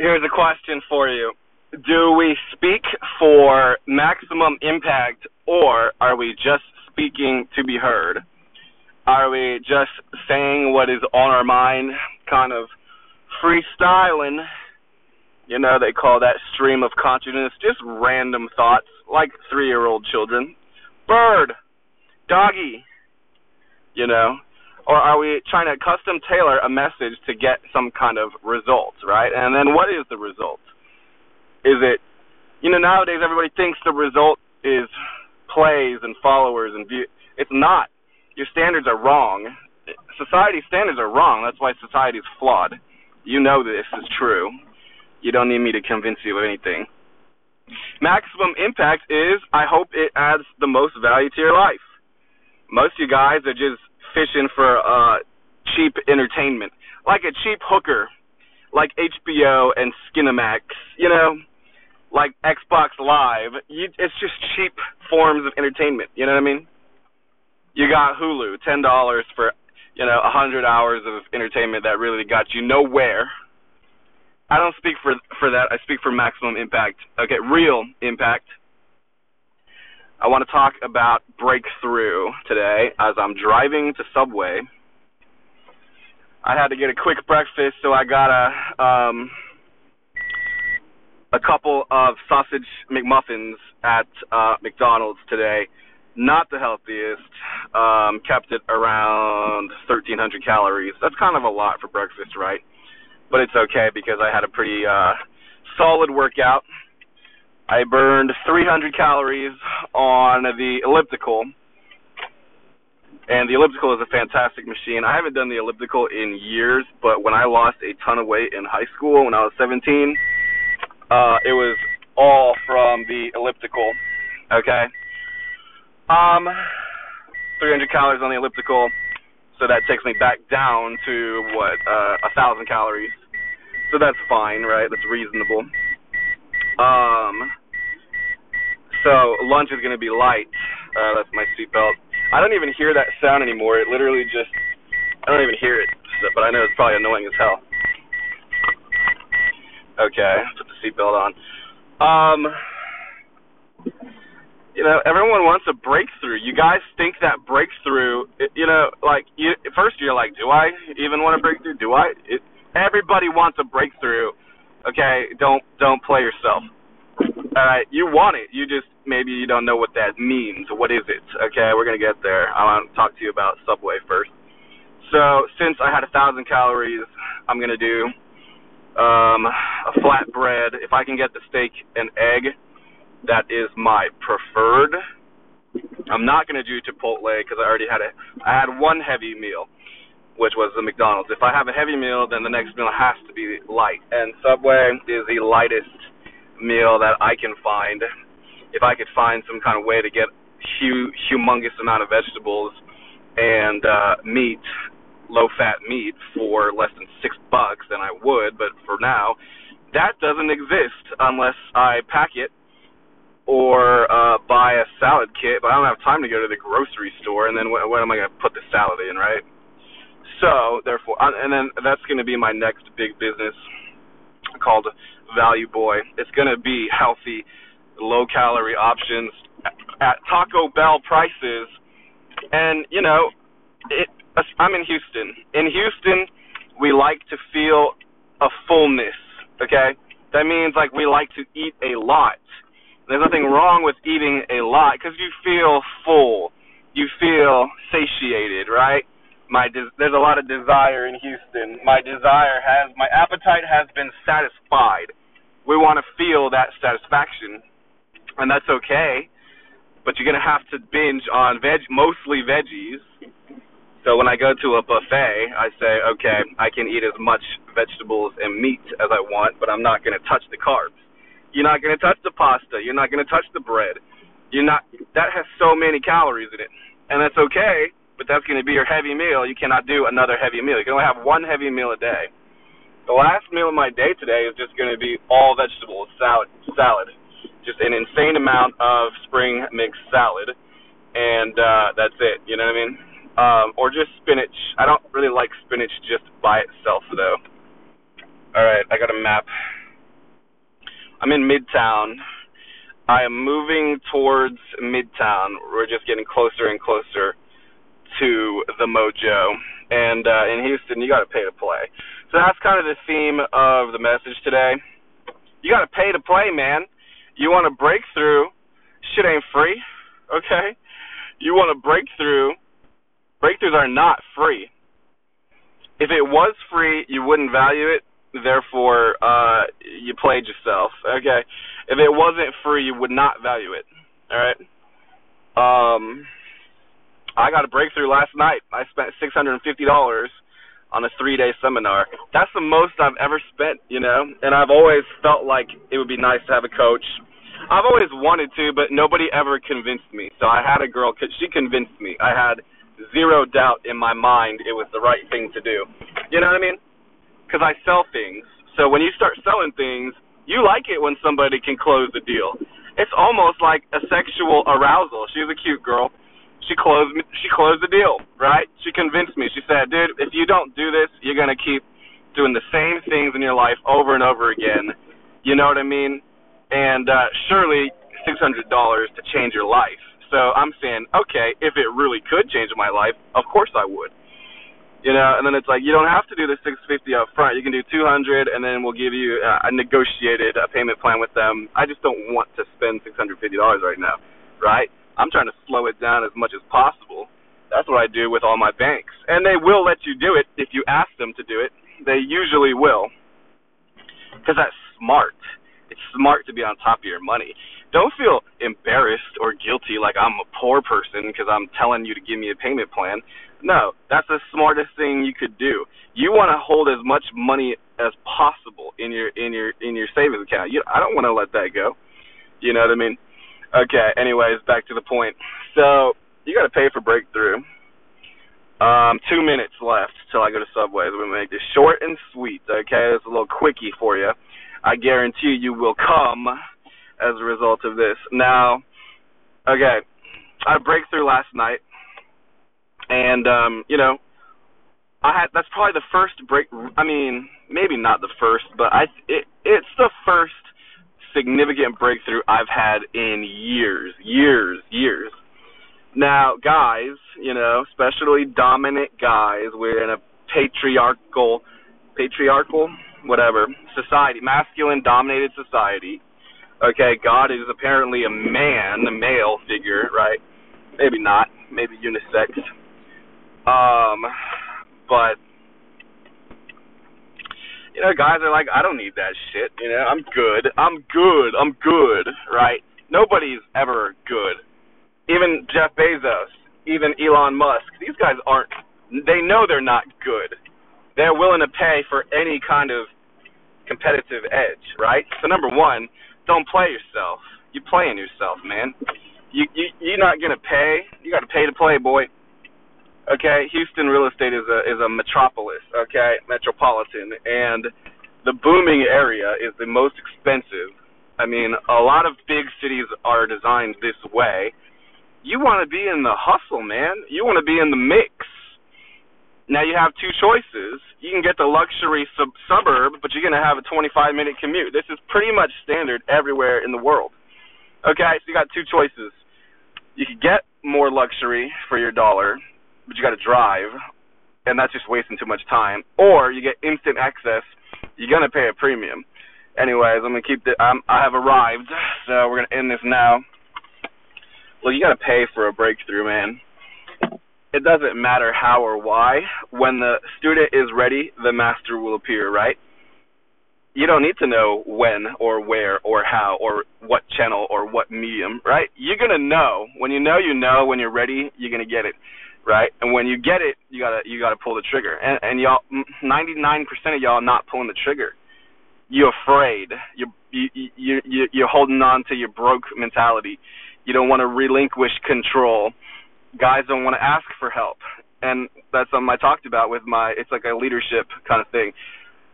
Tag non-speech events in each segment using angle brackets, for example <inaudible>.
here's a question for you. Do we speak for maximum impact or are we just speaking to be heard? Are we just saying what is on our mind, kind of freestyling? You know, they call that stream of consciousness just random thoughts, like three year old children. Bird, doggy, you know? Or are we trying to custom tailor a message to get some kind of result, right? And then what is the result? Is it, you know, nowadays everybody thinks the result is plays and followers and view. It's not. Your standards are wrong. Society standards are wrong. That's why society is flawed. You know this is true. You don't need me to convince you of anything. Maximum impact is I hope it adds the most value to your life. Most of you guys are just fishing for uh cheap entertainment. Like a cheap hooker, like HBO and Skinamax, you know, like Xbox Live. You, it's just cheap forms of entertainment, you know what I mean? You got Hulu, ten dollars for, you know, a hundred hours of entertainment that really got you nowhere I don't speak for for that. I speak for maximum impact. Okay, real impact. I want to talk about breakthrough today as I'm driving to Subway. I had to get a quick breakfast, so I got a um a couple of sausage McMuffins at uh McDonald's today. Not the healthiest. Um kept it around 1300 calories. That's kind of a lot for breakfast, right? but it's okay because I had a pretty uh, solid workout. I burned 300 calories on the elliptical, and the elliptical is a fantastic machine. I haven't done the elliptical in years, but when I lost a ton of weight in high school when I was 17, uh, it was all from the elliptical. Okay. Um, 300 calories on the elliptical, so that takes me back down to what uh, a thousand calories so that's fine, right? That's reasonable. Um, so lunch is going to be light. Uh, that's my seatbelt. I don't even hear that sound anymore. It literally just, I don't even hear it, but I know it's probably annoying as hell. Okay, put the seatbelt on. Um, you know, everyone wants a breakthrough. You guys think that breakthrough, you know, like you, first you're like, do I even want a breakthrough? Do I? It, Everybody wants a breakthrough. Okay, don't don't play yourself. All right, you want it. You just maybe you don't know what that means. What is it? Okay, we're gonna get there. I want to talk to you about Subway first. So since I had a thousand calories, I'm gonna do um, a flatbread. If I can get the steak and egg, that is my preferred. I'm not gonna do Chipotle because I already had a I had one heavy meal which was the McDonald's. If I have a heavy meal, then the next meal has to be light. And Subway is the lightest meal that I can find. If I could find some kind of way to get hu- humongous amount of vegetables and uh, meat, low-fat meat for less than six bucks, then I would. But for now, that doesn't exist unless I pack it or uh, buy a salad kit. But I don't have time to go to the grocery store, and then what, what am I going to put the salad in, right? So therefore, and then that's going to be my next big business called Value Boy. It's going to be healthy, low calorie options at Taco Bell prices. And you know, it, I'm in Houston. In Houston, we like to feel a fullness. Okay, that means like we like to eat a lot. There's nothing wrong with eating a lot because you feel full, you feel satiated, right? my des- there's a lot of desire in Houston. My desire has my appetite has been satisfied. We want to feel that satisfaction, and that's okay. But you're gonna have to binge on veg, mostly veggies. So when I go to a buffet, I say, okay, I can eat as much vegetables and meat as I want, but I'm not gonna touch the carbs. You're not gonna touch the pasta. You're not gonna touch the bread. You're not. That has so many calories in it, and that's okay but that's to be your heavy meal. You cannot do another heavy meal. You can only have one heavy meal a day. The last meal of my day today is just going to be all vegetables, salad, salad, just an insane amount of spring mixed salad, and uh, that's it. You know what I mean? Um, or just spinach. I don't really like spinach just by itself, though. All right, I got a map. I'm in Midtown. I am moving towards Midtown. We're just getting closer and closer to the Mojo. And uh, in Houston, you got to pay to play. So that's kind of the theme of the message today. You got to pay to play, man. You want a breakthrough? Shit ain't free, <laughs> okay? You want a breakthrough? Breakthroughs are not free. If it was free, you wouldn't value it. Therefore, uh, you played yourself, okay? If it wasn't free, you would not value it. All right. Um, I got a breakthrough last night. I spent six hundred and fifty dollars on a three day seminar. That's the most I've ever spent, you know. And I've always felt like it would be nice to have a coach. I've always wanted to, but nobody ever convinced me. So I had a girl. She convinced me. I had zero doubt in my mind it was the right thing to do. You know what I mean? Because I sell things. So when you start selling things, you like it when somebody can close the deal. It's almost like a sexual arousal. She's a cute girl. She closed me, she closed the deal, right? She convinced me. She said, "Dude, if you don't do this, you're going to keep doing the same things in your life over and over again." You know what I mean? And uh surely $600 to change your life. So I'm saying, okay, if it really could change my life, of course I would. You know, and then it's like you don't have to do the 650 up front. You can do 200, and then we'll give you a negotiated a payment plan with them. I just don't want to spend 650 dollars right now, right? I'm trying to slow it down as much as possible. That's what I do with all my banks, and they will let you do it if you ask them to do it. They usually will, because that's smart. It's smart to be on top of your money. Don't feel embarrassed or guilty like I'm a poor person because I'm telling you to give me a payment plan. No, that's the smartest thing you could do. You want to hold as much money as possible in your in your in your savings account. You, I don't want to let that go. You know what I mean? Okay. Anyways, back to the point. So you got to pay for breakthrough. Um, two minutes left till I go to Subway. Gonna make this short and sweet. Okay, it's a little quickie for you. I guarantee you will come as a result of this. Now, okay, I breakthrough last night and um, you know, I had that's probably the first break. I mean, maybe not the first, but I it it's the first significant breakthrough I've had in years, years, years. Now, guys, you know, especially dominant guys, we're in a patriarchal, patriarchal, whatever society, masculine dominated society. Okay, God is apparently a man, a male figure, right? Maybe not, maybe unisex um, but you know, guys are like, I don't need that shit. You know, I'm good. I'm good. I'm good. Right? Nobody's ever good. Even Jeff Bezos, even Elon Musk. These guys aren't. They know they're not good. They're willing to pay for any kind of competitive edge, right? So number one, don't play yourself. You're playing yourself, man. You you you're not gonna pay. You got to pay to play, boy. Okay, Houston real estate is a is a metropolis. Okay, metropolitan, and the booming area is the most expensive. I mean, a lot of big cities are designed this way. You want to be in the hustle, man. You want to be in the mix. Now you have two choices. You can get the luxury sub- suburb, but you're going to have a 25 minute commute. This is pretty much standard everywhere in the world. Okay, so you got two choices. You could get more luxury for your dollar, but you got to drive, and that's just wasting too much time. Or you get instant access, you're gonna pay a premium. Anyways, I'm gonna keep the. Um, I have arrived, so we're gonna end this now. Well, you gotta pay for a breakthrough, man. It doesn't matter how or why. When the student is ready, the master will appear, right? You don't need to know when or where or how or what channel or what medium, right? You're gonna know. When you know, you know. When you're ready, you're gonna get it right? And when you get it, you gotta you gotta pull the trigger. And and y'all, ninety nine percent of y'all not pulling the trigger. You're afraid. You're you you you you're holding on to your broke mentality. You don't want to relinquish control. Guys don't want to ask for help, and that's something I talked about with my. It's like a leadership kind of thing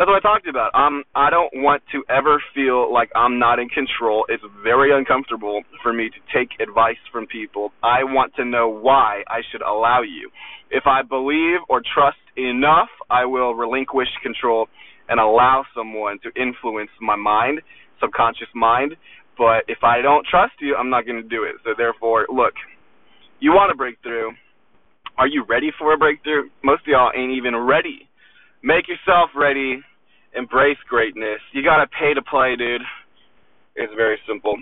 that's what I talked about. Um, I don't want to ever feel like I'm not in control. It's very uncomfortable for me to take advice from people. I want to know why I should allow you. If I believe or trust enough, I will relinquish control and allow someone to influence my mind, subconscious mind. But if I don't trust you, I'm not going to do it. So therefore, look, you want a breakthrough. Are you ready for a breakthrough? Most of y'all ain't even ready. Make yourself ready embrace greatness. You got to pay to play, dude. It's very simple.